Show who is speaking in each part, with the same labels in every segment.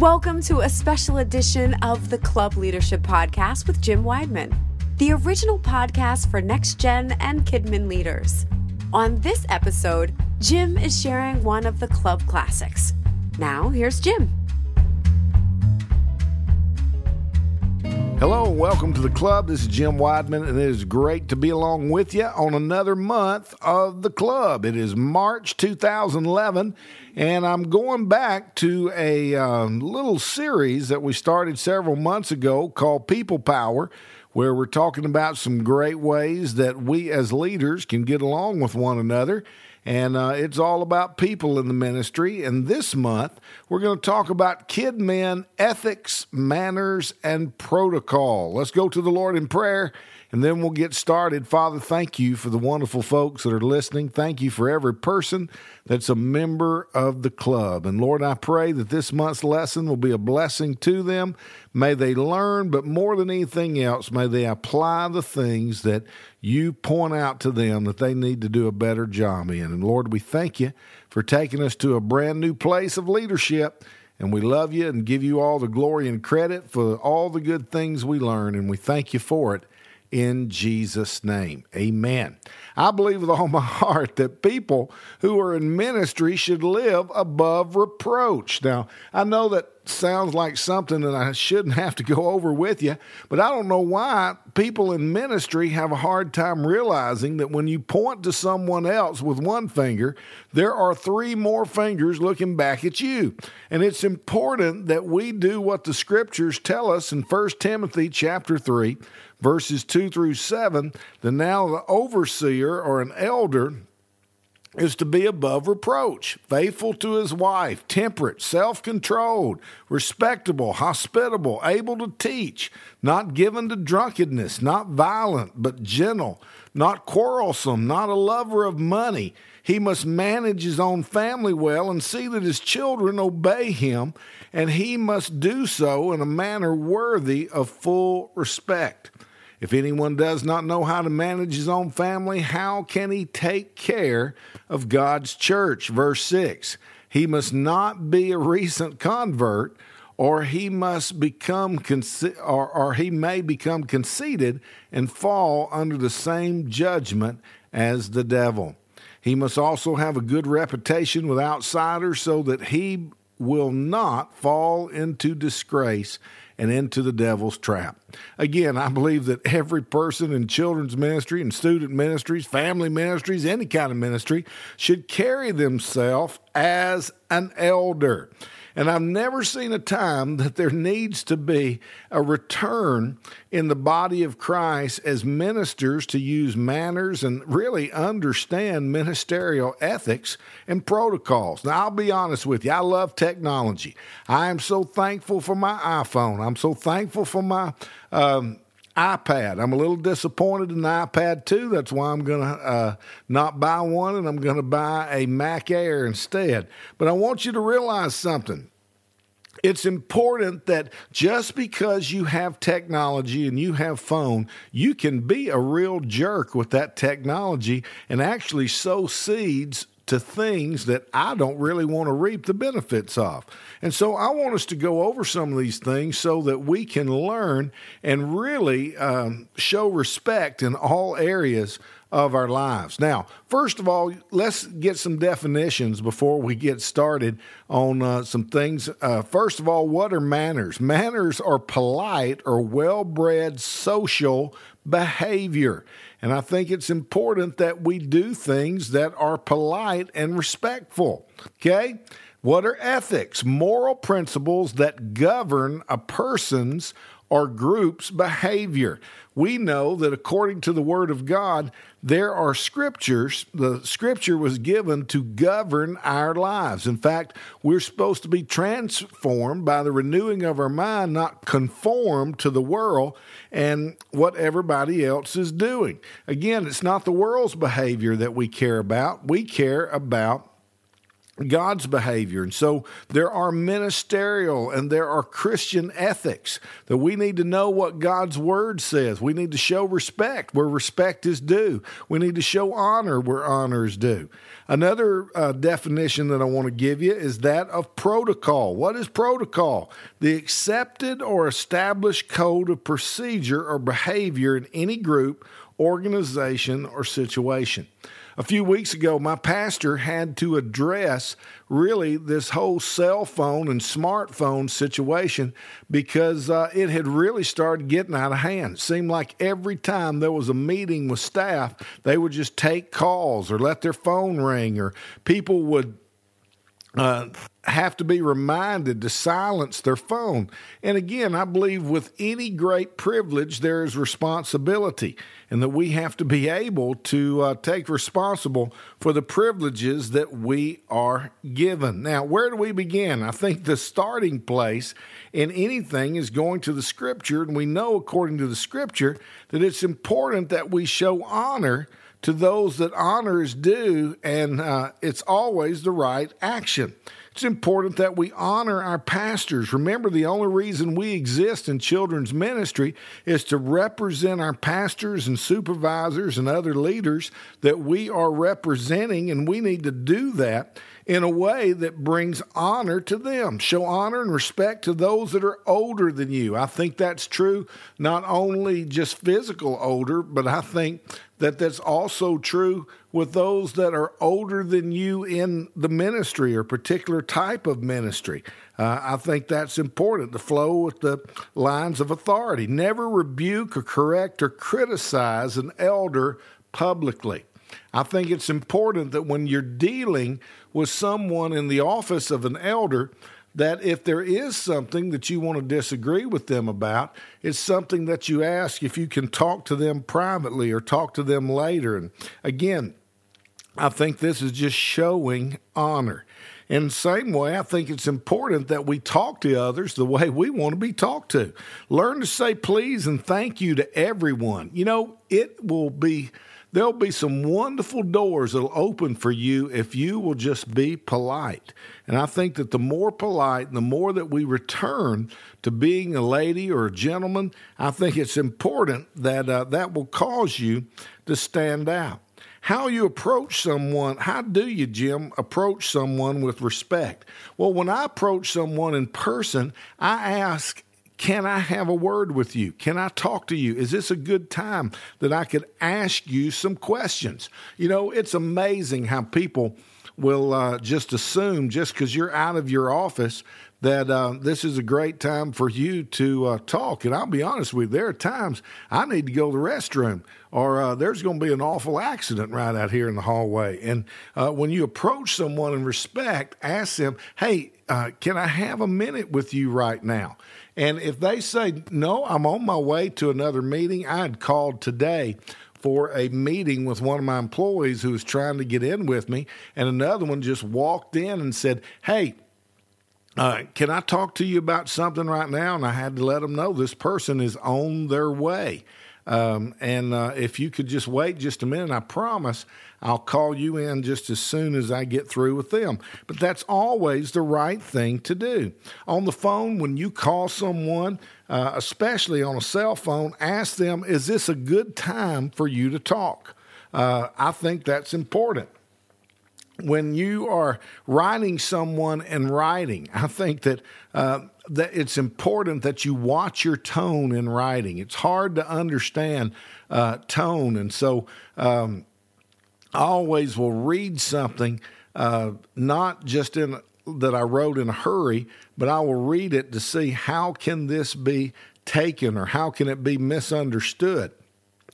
Speaker 1: Welcome to a special edition of the Club Leadership Podcast with Jim Wideman, the original podcast for next gen and Kidmin leaders. On this episode, Jim is sharing one of the club classics. Now, here's Jim.
Speaker 2: Hello, and welcome to the club. This is Jim Wideman, and it is great to be along with you on another month of the club. It is March 2011, and I'm going back to a um, little series that we started several months ago called People Power, where we're talking about some great ways that we as leaders can get along with one another and uh, it's all about people in the ministry. And this month, we're going to talk about Kidmin, ethics, manners, and protocol. Let's go to the Lord in prayer and then we'll get started. Father, thank you for the wonderful folks that are listening. Thank you for every person that's a member of the club. And Lord, I pray that this month's lesson will be a blessing to them. May they learn, but more than anything else, may they apply the things that you point out to them that they need to do a better job in. And Lord, we thank you for taking us to a brand new place of leadership. And we love you and give you all the glory and credit for all the good things we learn. And we thank you for it in Jesus' name. Amen. I believe with all my heart that people who are in ministry should live above reproach. Now, I know that sounds like something that I shouldn't have to go over with you, but I don't know why people in ministry have a hard time realizing that when you point to someone else with one finger, there are three more fingers looking back at you. And it's important that we do what the scriptures tell us in 1 Timothy chapter 3, verses 2 through 7, that now the overseer or an elder is to be above reproach, faithful to his wife, temperate, self controlled, respectable, hospitable, able to teach, not given to drunkenness, not violent, but gentle, not quarrelsome, not a lover of money. He must manage his own family well and see that his children obey him, and he must do so in a manner worthy of full respect. If anyone does not know how to manage his own family, how can he take care of God's church? Verse 6 He must not be a recent convert, or he must become or, or he may become conceited and fall under the same judgment as the devil. He must also have a good reputation with outsiders so that he will not fall into disgrace and into the devil's trap. Again, I believe that every person in children's ministry and student ministries, family ministries, any kind of ministry should carry themselves as an elder. And I've never seen a time that there needs to be a return in the body of Christ as ministers to use manners and really understand ministerial ethics and protocols. Now, I'll be honest with you, I love technology. I am so thankful for my iPhone. I'm so thankful for my. Um, iPad. I'm a little disappointed in the iPad 2. That's why I'm going to uh, not buy one and I'm going to buy a Mac Air instead. But I want you to realize something. It's important that just because you have technology and you have phone, you can be a real jerk with that technology and actually sow seeds to things that I don't really want to reap the benefits of. And so I want us to go over some of these things so that we can learn and really um, show respect in all areas of our lives. Now, first of all, let's get some definitions before we get started on uh, some things. Uh, first of all, what are manners? Manners are polite or well bred social behavior. And I think it's important that we do things that are polite and respectful. Okay? What are ethics? Moral principles that govern a person's or group's behavior. We know that according to the Word of God, there are scriptures. The scripture was given to govern our lives. In fact, we're supposed to be transformed by the renewing of our mind, not conformed to the world and what everybody else is doing. Again, it's not the world's behavior that we care about, we care about God's behavior. And so there are ministerial and there are Christian ethics that we need to know what God's word says. We need to show respect where respect is due. We need to show honor where honor is due. Another uh, definition that I want to give you is that of protocol. What is protocol? The accepted or established code of procedure or behavior in any group, organization, or situation a few weeks ago, my pastor had to address really this whole cell phone and smartphone situation because uh, it had really started getting out of hand. It seemed like every time there was a meeting with staff, they would just take calls or let their phone ring, or people would uh, have to be reminded to silence their phone. And again, I believe with any great privilege, there is responsibility, and that we have to be able to uh, take responsible for the privileges that we are given. Now, where do we begin? I think the starting place in anything is going to the scripture, and we know according to the scripture that it's important that we show honor to those that honor is due, and uh, it's always the right action. It's important that we honor our pastors. Remember, the only reason we exist in children's ministry is to represent our pastors and supervisors and other leaders that we are representing, and we need to do that in a way that brings honor to them. Show honor and respect to those that are older than you. I think that's true not only just physical older, but I think that that's also true with those that are older than you in the ministry or particular type of ministry. Uh, I think that's important to flow with the lines of authority. Never rebuke or correct or criticize an elder publicly. I think it's important that when you're dealing with someone in the office of an elder, that if there is something that you want to disagree with them about, it's something that you ask if you can talk to them privately or talk to them later. And again, I think this is just showing honor. In the same way, I think it's important that we talk to others the way we want to be talked to. Learn to say please and thank you to everyone. You know, it will be There'll be some wonderful doors that'll open for you if you will just be polite. And I think that the more polite, the more that we return to being a lady or a gentleman, I think it's important that uh, that will cause you to stand out. How you approach someone, how do you, Jim, approach someone with respect? Well, when I approach someone in person, I ask can I have a word with you? Can I talk to you? Is this a good time that I could ask you some questions? You know, it's amazing how people will uh, just assume just because you're out of your office that uh, this is a great time for you to uh, talk. And I'll be honest with you, there are times I need to go to the restroom or uh, there's going to be an awful accident right out here in the hallway. And uh, when you approach someone in respect, ask them, hey, uh, can I have a minute with you right now? And if they say, no, I'm on my way to another meeting, I had called today for a meeting with one of my employees who was trying to get in with me, and another one just walked in and said, hey, uh, can I talk to you about something right now? And I had to let them know this person is on their way. Um, and uh, if you could just wait just a minute, I promise I'll call you in just as soon as I get through with them. But that's always the right thing to do. On the phone, when you call someone, uh, especially on a cell phone, ask them, is this a good time for you to talk? Uh, I think that's important when you are writing someone and writing, I think that uh, that it's important that you watch your tone in writing. It's hard to understand uh, tone, and so um, I always will read something uh, not just in that I wrote in a hurry, but I will read it to see how can this be taken or how can it be misunderstood.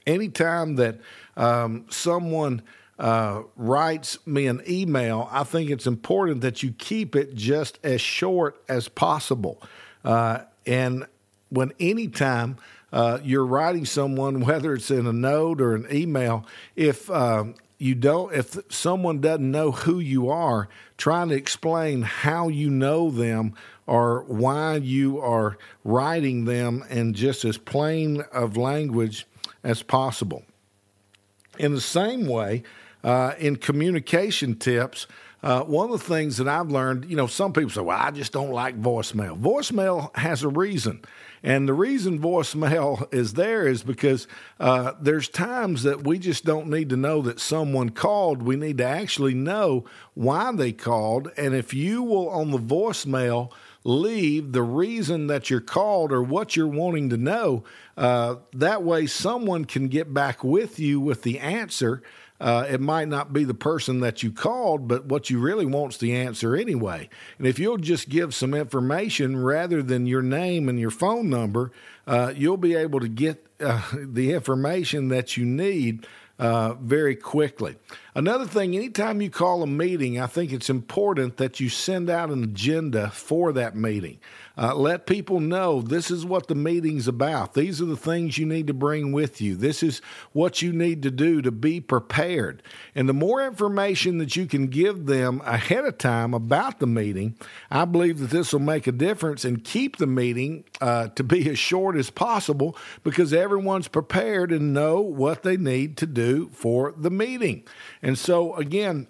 Speaker 2: Anytime that um, someone uh, writes me an email, I think it's important that you keep it just as short as possible. Uh, and when anytime uh, you're writing someone, whether it's in a note or an email, if um, you don't, if someone doesn't know who you are, trying to explain how you know them or why you are writing them in just as plain of language as possible. In the same way, uh, in communication tips, uh, one of the things that I've learned, you know, some people say, well, I just don't like voicemail. Voicemail has a reason. And the reason voicemail is there is because uh, there's times that we just don't need to know that someone called. We need to actually know why they called. And if you will, on the voicemail, leave the reason that you're called or what you're wanting to know, uh, that way someone can get back with you with the answer uh, it might not be the person that you called, but what you really want's the answer anyway. And if you'll just give some information rather than your name and your phone number, uh, you'll be able to get uh, the information that you need uh, very quickly. Another thing, anytime you call a meeting, I think it's important that you send out an agenda for that meeting. Uh, let people know this is what the meeting's about. These are the things you need to bring with you. This is what you need to do to be prepared. And the more information that you can give them ahead of time about the meeting, I believe that this will make a difference and keep the meeting uh, to be as short as possible because everyone's prepared and know what they need to do for the meeting. And so, again,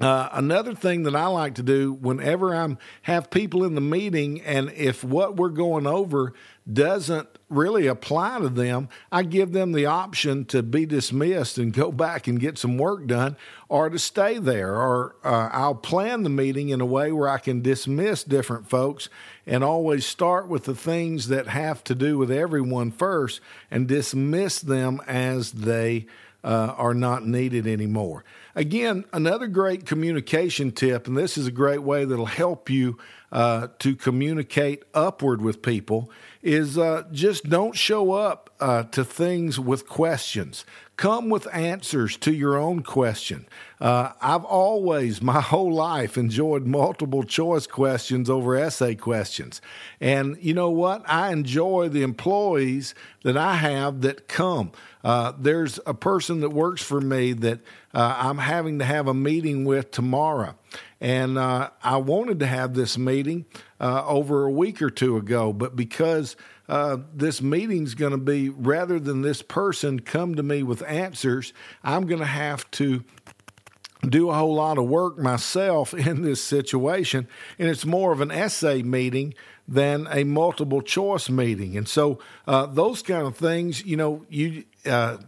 Speaker 2: uh, another thing that I like to do whenever I'm have people in the meeting, and if what we're going over doesn't really apply to them, I give them the option to be dismissed and go back and get some work done, or to stay there. Or uh, I'll plan the meeting in a way where I can dismiss different folks and always start with the things that have to do with everyone first and dismiss them as they uh, are not needed anymore. Again, another great communication tip, and this is a great way that'll help you uh, to communicate upward with people, is uh, just don't show up uh, to things with questions. Come with answers to your own question. Uh, I've always, my whole life, enjoyed multiple choice questions over essay questions. And you know what? I enjoy the employees that I have that come. Uh, there's a person that works for me that uh, I'm having to have a meeting with tomorrow. And uh, I wanted to have this meeting uh, over a week or two ago, but because uh, this meeting's going to be, rather than this person come to me with answers, I'm going to have to do a whole lot of work myself in this situation. And it's more of an essay meeting than a multiple choice meeting. And so uh, those kind of things, you know, you uh,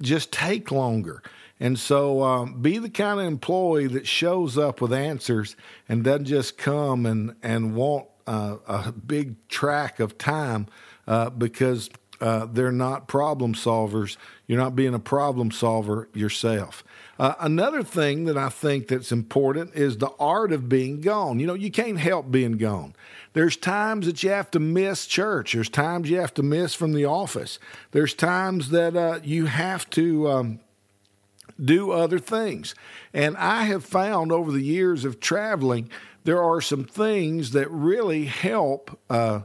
Speaker 2: just take longer. And so um, be the kind of employee that shows up with answers and doesn't just come and, and want uh, a big track of time uh, because uh, they're not problem solvers. You're not being a problem solver yourself. Uh, another thing that I think that's important is the art of being gone. You know, you can't help being gone. There's times that you have to miss church. There's times you have to miss from the office. There's times that uh, you have to um, do other things. And I have found over the years of traveling, there are some things that really help uh,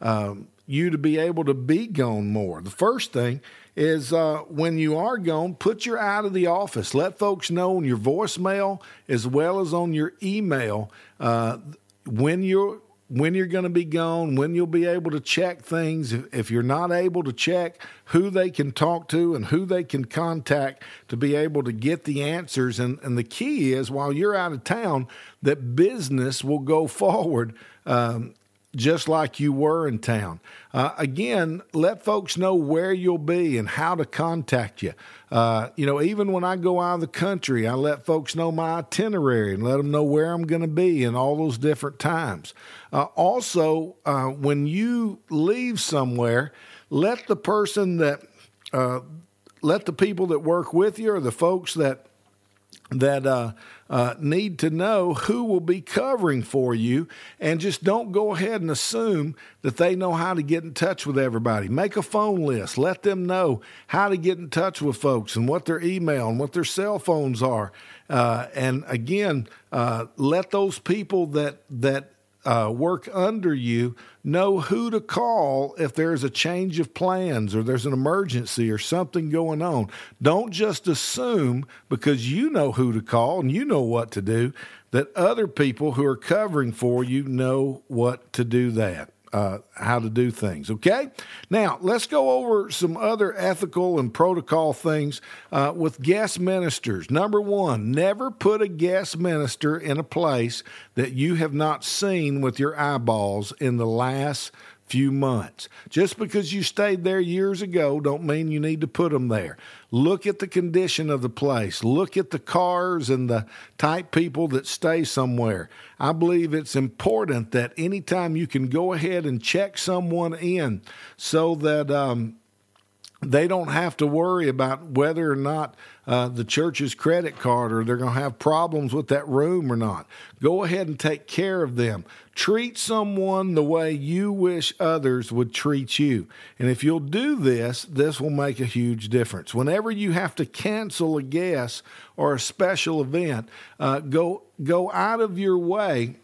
Speaker 2: um, you to be able to be gone more. The first thing is uh, when you are gone, put your out of the office. Let folks know on your voicemail as well as on your email uh, when you're when you're going to be gone, when you'll be able to check things. If, you're not able to check who they can talk to and who they can contact to be able to get the answers. And, and the key is while you're out of town, that business will go forward. Um, just like you were in town. Uh, again, let folks know where you'll be and how to contact you. Uh, you know, even when I go out of the country, I let folks know my itinerary and let them know where I'm going to be in all those different times. Uh, also, uh, when you leave somewhere, let the person that uh, let the people that work with you or the folks that that uh, uh, need to know who will be covering for you and just don't go ahead and assume that they know how to get in touch with everybody. Make a phone list. Let them know how to get in touch with folks and what their email and what their cell phones are. Uh, and again, uh, let those people that that uh, work under you know who to call if there's a change of plans or there's an emergency or something going on. Don't just assume because you know who to call and you know what to do that other people who are covering for you know what to do that. Uh, how to do things. Okay, now let's go over some other ethical and protocol things uh, with guest ministers. Number one, never put a guest minister in a place that you have not seen with your eyeballs in the last few months. Just because you stayed there years ago don't mean you need to put them there. Look at the condition of the place. Look at the cars and the type people that stay somewhere. I believe it's important that anytime you can go ahead and check someone in so that um, they don't have to worry about whether or not uh, the church's credit card or they're going to have problems with that room or not. Go ahead and take care of them. Treat someone the way you wish others would treat you. And if you'll do this, this will make a huge difference. Whenever you have to cancel a guest or a special event, uh, go go out of your way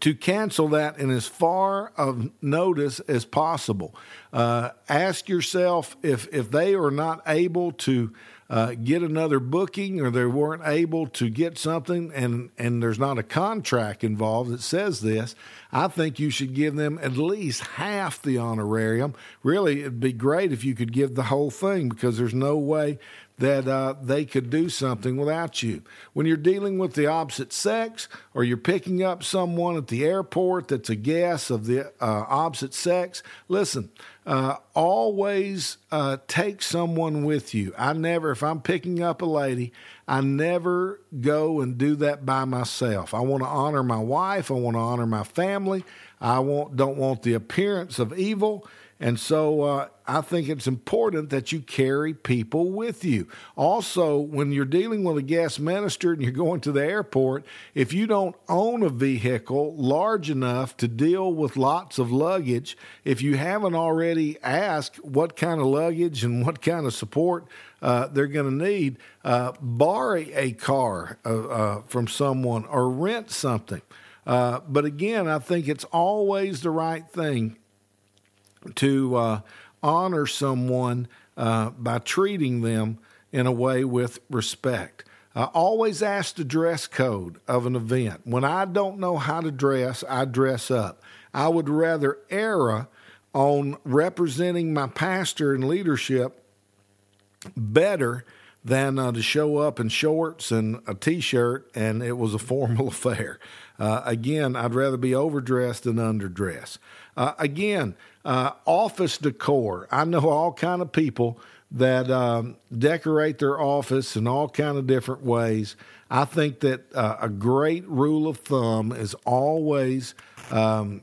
Speaker 2: to cancel that in as far of notice as possible. Uh, ask yourself if if they are not able to uh, get another booking or they weren't able to get something and and there's not a contract involved that says this. I think you should give them at least half the honorarium. Really, it'd be great if you could give the whole thing because there's no way that uh, they could do something without you. When you're dealing with the opposite sex or you're picking up someone at the airport that's a guest of the uh, opposite sex, listen, uh, always uh, take someone with you. I never, if I'm picking up a lady, I never go and do that by myself. I want to honor my wife. I want to honor my family. I want, don't want the appearance of evil. And so uh, I think it's important that you carry people with you. Also, when you're dealing with a guest minister and you're going to the airport, if you don't own a vehicle large enough to deal with lots of luggage, if you haven't already asked what kind of luggage and what kind of support uh, they're going to need, uh, borrow a car uh, uh, from someone or rent something. Uh, but again, I think it's always the right thing to honor someone by treating them in a way with respect. I always ask the dress code of an event. When I don't know how to dress, I dress up. I would rather err on representing my pastor and leadership better than uh, to show up in shorts and a t-shirt and it was a formal affair. Uh, again, I'd rather be overdressed than underdressed. Uh, again, uh, office decor. I know all kind of people that um, decorate their office in all kind of different ways. I think that uh, a great rule of thumb is always um,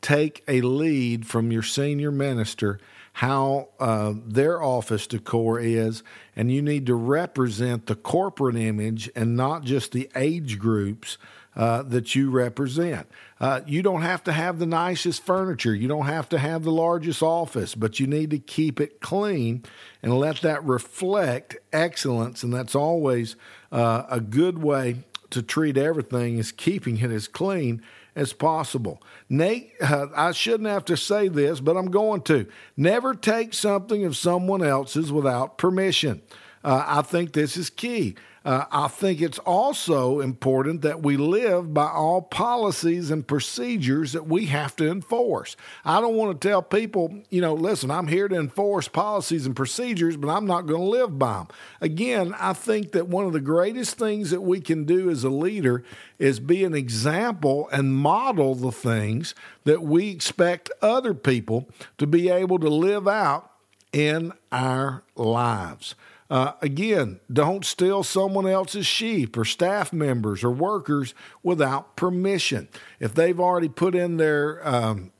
Speaker 2: take a lead from your senior minister how uh, their office decor is, and you need to represent the corporate image and not just the age groups uh, that you represent. Uh, you don't have to have the nicest furniture. You don't have to have the largest office, but you need to keep it clean and let that reflect excellence. And that's always uh, a good way to treat everything is keeping it as clean as possible. Nate, uh, I shouldn't have to say this, but I'm going to. Never take something of someone else's without permission. Uh, I think this is key. Uh, I think it's also important that we live by all policies and procedures that we have to enforce. I don't want to tell people, you know, listen, I'm here to enforce policies and procedures, but I'm not going to live by them. Again, I think that one of the greatest things that we can do as a leader is be an example and model the things that we expect other people to be able to live out in our lives. Uh, again, don't steal someone else's sheep or staff members or workers without permission. If they've already put in their um,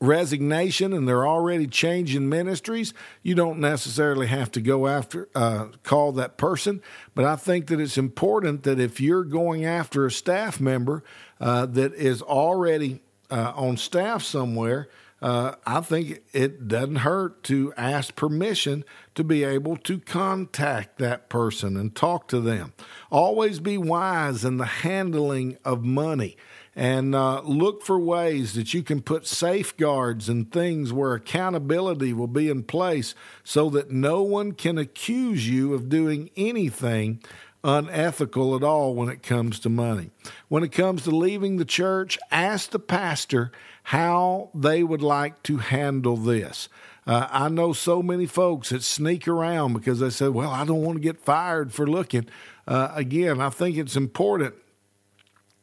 Speaker 2: resignation and they're already changing ministries, you don't necessarily have to go after, uh, call that person. But I think that it's important that if you're going after a staff member uh, that is already uh, on staff somewhere, uh, I think it doesn't hurt to ask permission to be able to contact that person and talk to them. Always be wise in the handling of money and uh, look for ways that you can put safeguards and things where accountability will be in place so that no one can accuse you of doing anything unethical at all when it comes to money. When it comes to leaving the church, ask the pastor how they would like to handle this. Uh, I know so many folks that sneak around because they say, Well, I don't want to get fired for looking. Uh, again, I think it's important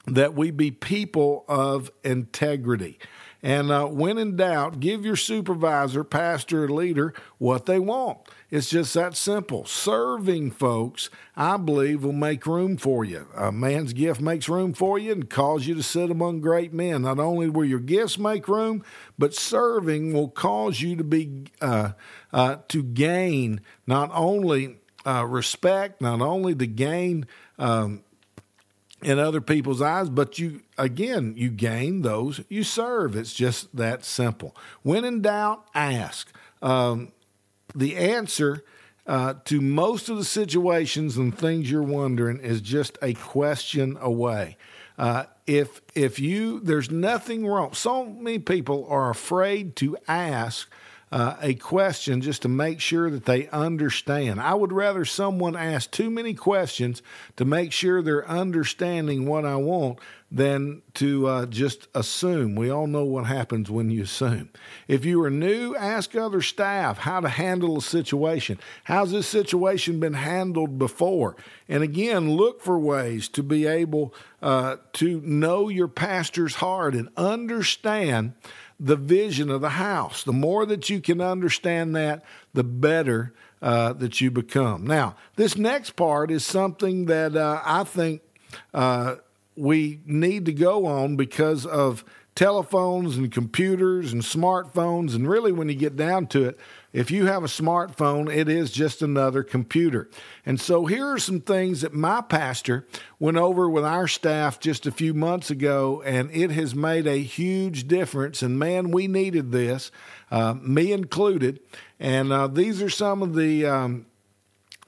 Speaker 2: that we be people of integrity. And uh, when in doubt, give your supervisor, pastor, leader what they want. It's just that simple. Serving folks, I believe, will make room for you. A man's gift makes room for you and cause you to sit among great men. Not only will your gifts make room, but serving will cause you to be uh, uh, to gain not only uh, respect, not only to gain. Um, in other people's eyes, but you, again, you gain those you serve. It's just that simple. When in doubt, ask. Um, the answer uh, to most of the situations and things you're wondering is just a question away. Uh, if if you there's nothing wrong. So many people are afraid to ask uh, a question just to make sure that they understand. I would rather someone ask too many questions to make sure they're understanding what I want than to uh, just assume. We all know what happens when you assume. If you are new, ask other staff how to handle a situation. How's this situation been handled before? And again, look for ways to be able uh, to know your pastor's heart and understand the vision of the house. The more that you can understand that, the better uh, that you become. Now, this next part is something that uh, I think uh, we need to go on because of telephones and computers and smartphones. And really, when you get down to it, if you have a smartphone, it is just another computer. And so here are some things that my pastor went over with our staff just a few months ago, and it has made a huge difference. And man, we needed this, uh, me included. And uh, these are some of the. Um,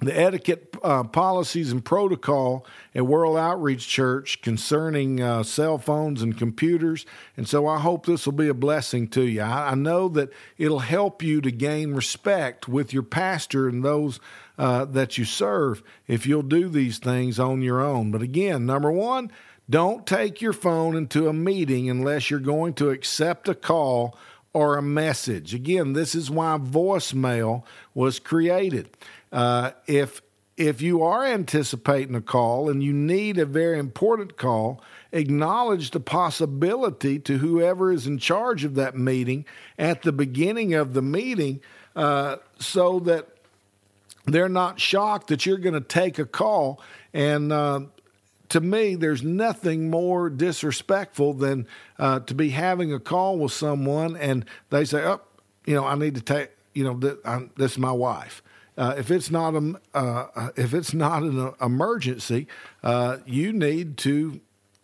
Speaker 2: the etiquette uh, policies and protocol at World Outreach Church concerning uh, cell phones and computers. And so I hope this will be a blessing to you. I, I know that it'll help you to gain respect with your pastor and those uh, that you serve if you'll do these things on your own. But again, number one, don't take your phone into a meeting unless you're going to accept a call or a message. Again, this is why voicemail was created. Uh, if if you are anticipating a call and you need a very important call, acknowledge the possibility to whoever is in charge of that meeting at the beginning of the meeting uh, so that they're not shocked that you're going to take a call. And uh, to me, there's nothing more disrespectful than uh, to be having a call with someone and they say, oh, you know, I need to take, you know, th- this is my wife. Uh, if it's not a, uh, if it's not an emergency, uh, you need to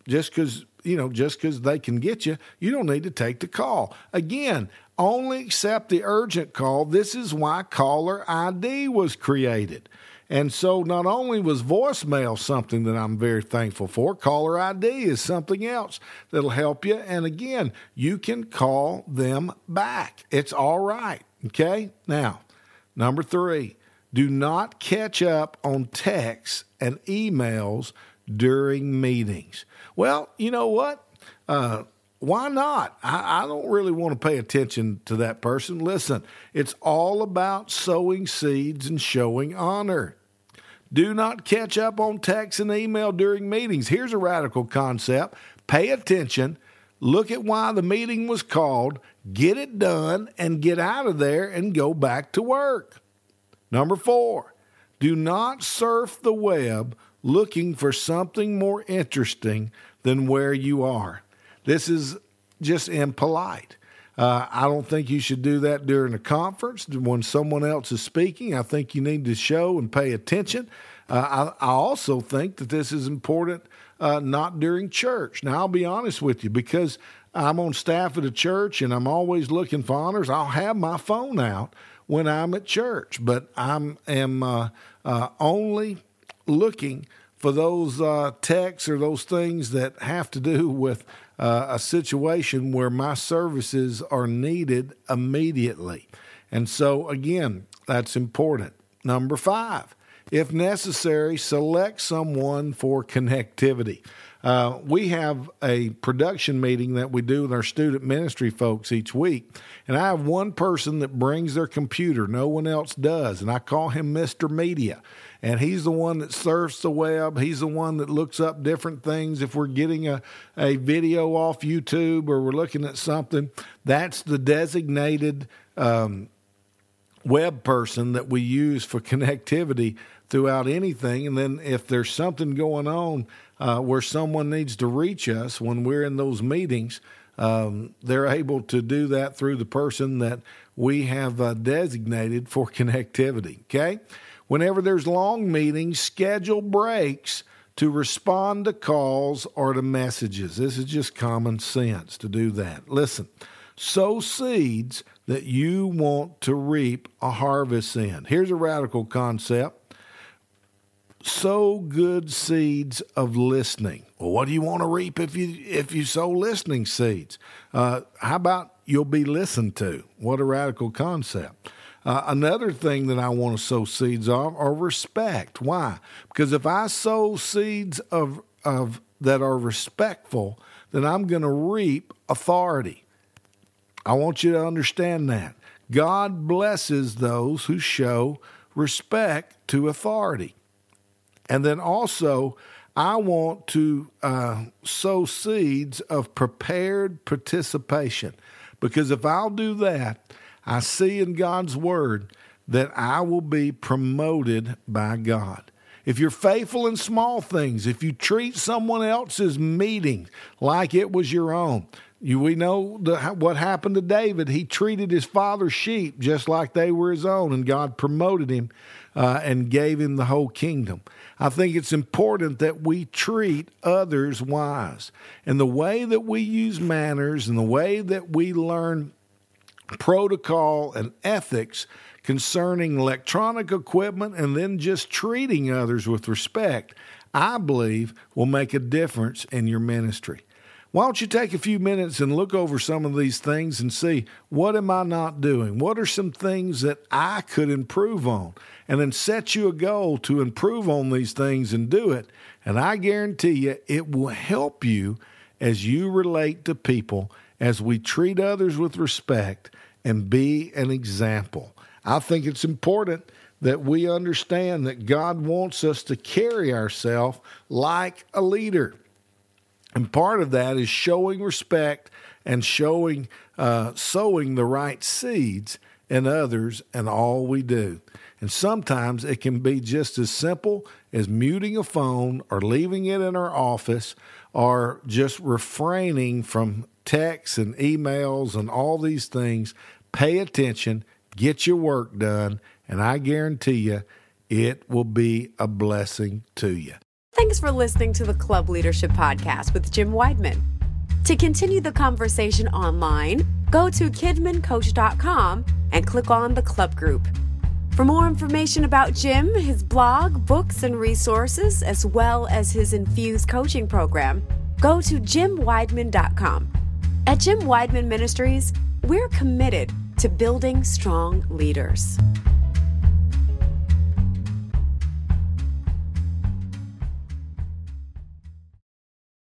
Speaker 2: just because you know just because they can get you, you don't need to take the call. Again, only accept the urgent call. This is why caller ID was created. And so, not only was voicemail something that I'm very thankful for, caller ID is something else that'll help you. And again, you can call them back. It's all right. Okay. Now, number three, do not catch up on texts and emails during meetings. Well, you know what? Uh, why not? I, I, don't really want to pay attention to that person. Listen, it's all about sowing seeds and showing honor. Do not catch up on text and email during meetings. Here's a radical concept pay attention, look at why the meeting was called, get it done, and get out of there and go back to work. Number four, do not surf the web looking for something more interesting than where you are. This is just impolite. Uh, I don't think you should do that during a conference when someone else is speaking. I think you need to show and pay attention. Uh, I, I, also think that this is important uh, not during church. Now, I'll be honest with you because I'm on staff at a church and I'm always looking for honors. I'll have my phone out when I'm at church, but I'm am uh, uh, only looking for those uh, texts or those things that have to do with uh, a situation where my services are needed immediately. And so, again, that's important. Number five, if necessary, select someone for connectivity. Uh, we have a production meeting that we do with our student ministry folks each week. And I have one person that brings their computer, no one else does. And I call him Mr. Media. And he's the one that surfs the web. He's the one that looks up different things. If we're getting a, a video off YouTube or we're looking at something, that's the designated um, web person that we use for connectivity throughout anything. And then if there's something going on uh, where someone needs to reach us when we're in those meetings, um, they're able to do that through the person that we have uh, designated for connectivity. Okay? Whenever there's long meetings, schedule breaks to respond to calls or to messages. This is just common sense to do that. Listen, sow seeds that you want to reap a harvest in. Here's a radical concept sow good seeds of listening. Well, what do you want to reap if you if you sow listening seeds? Uh, how about you'll be listened to? What a radical concept. Uh, another thing that I want to sow seeds of are respect. Why? Because if I sow seeds of of that are respectful, then I'm going to reap authority. I want you to understand that. God blesses those who show respect to authority. And then also, I want to uh, sow seeds of prepared participation. Because if I'll do that, I see in God's word that I will be promoted by God. If you're faithful in small things, if you treat someone else's meeting like it was your own, you, we know the, what happened to David. He treated his father's sheep just like they were his own, and God promoted him uh, and gave him the whole kingdom. I think it's important that we treat others wise. And the way that we use manners and the way that we learn protocol and ethics concerning electronic equipment and then just treating others with respect, I believe will make a difference in your ministry. Why don't you take a few minutes and look over some of these things and see what am I not doing? What are some things that I could improve on? And then set you a goal to improve on these things and do it. And I guarantee you it will help you as you relate to people, as we treat others with respect and be an example. I think it's important that we understand that God wants us to carry ourselves like a leader. And part of that is showing respect and showing, uh, sowing the right seeds in others and all we do. And sometimes it can be just as simple as muting a phone or leaving it in our office or just refraining from texts and emails and all these things. Pay attention, get your work done, and I guarantee you it will be a blessing to you.
Speaker 1: Thanks for listening to the Club Leadership Podcast with Jim Wideman. To continue the conversation online, go to kidmincoach.com and click on the club group. For more information about Jim, his blog, books, and resources, as well as his infused coaching program, go to jimwideman.com. At Jim Wideman Ministries, we're committed to building strong leaders.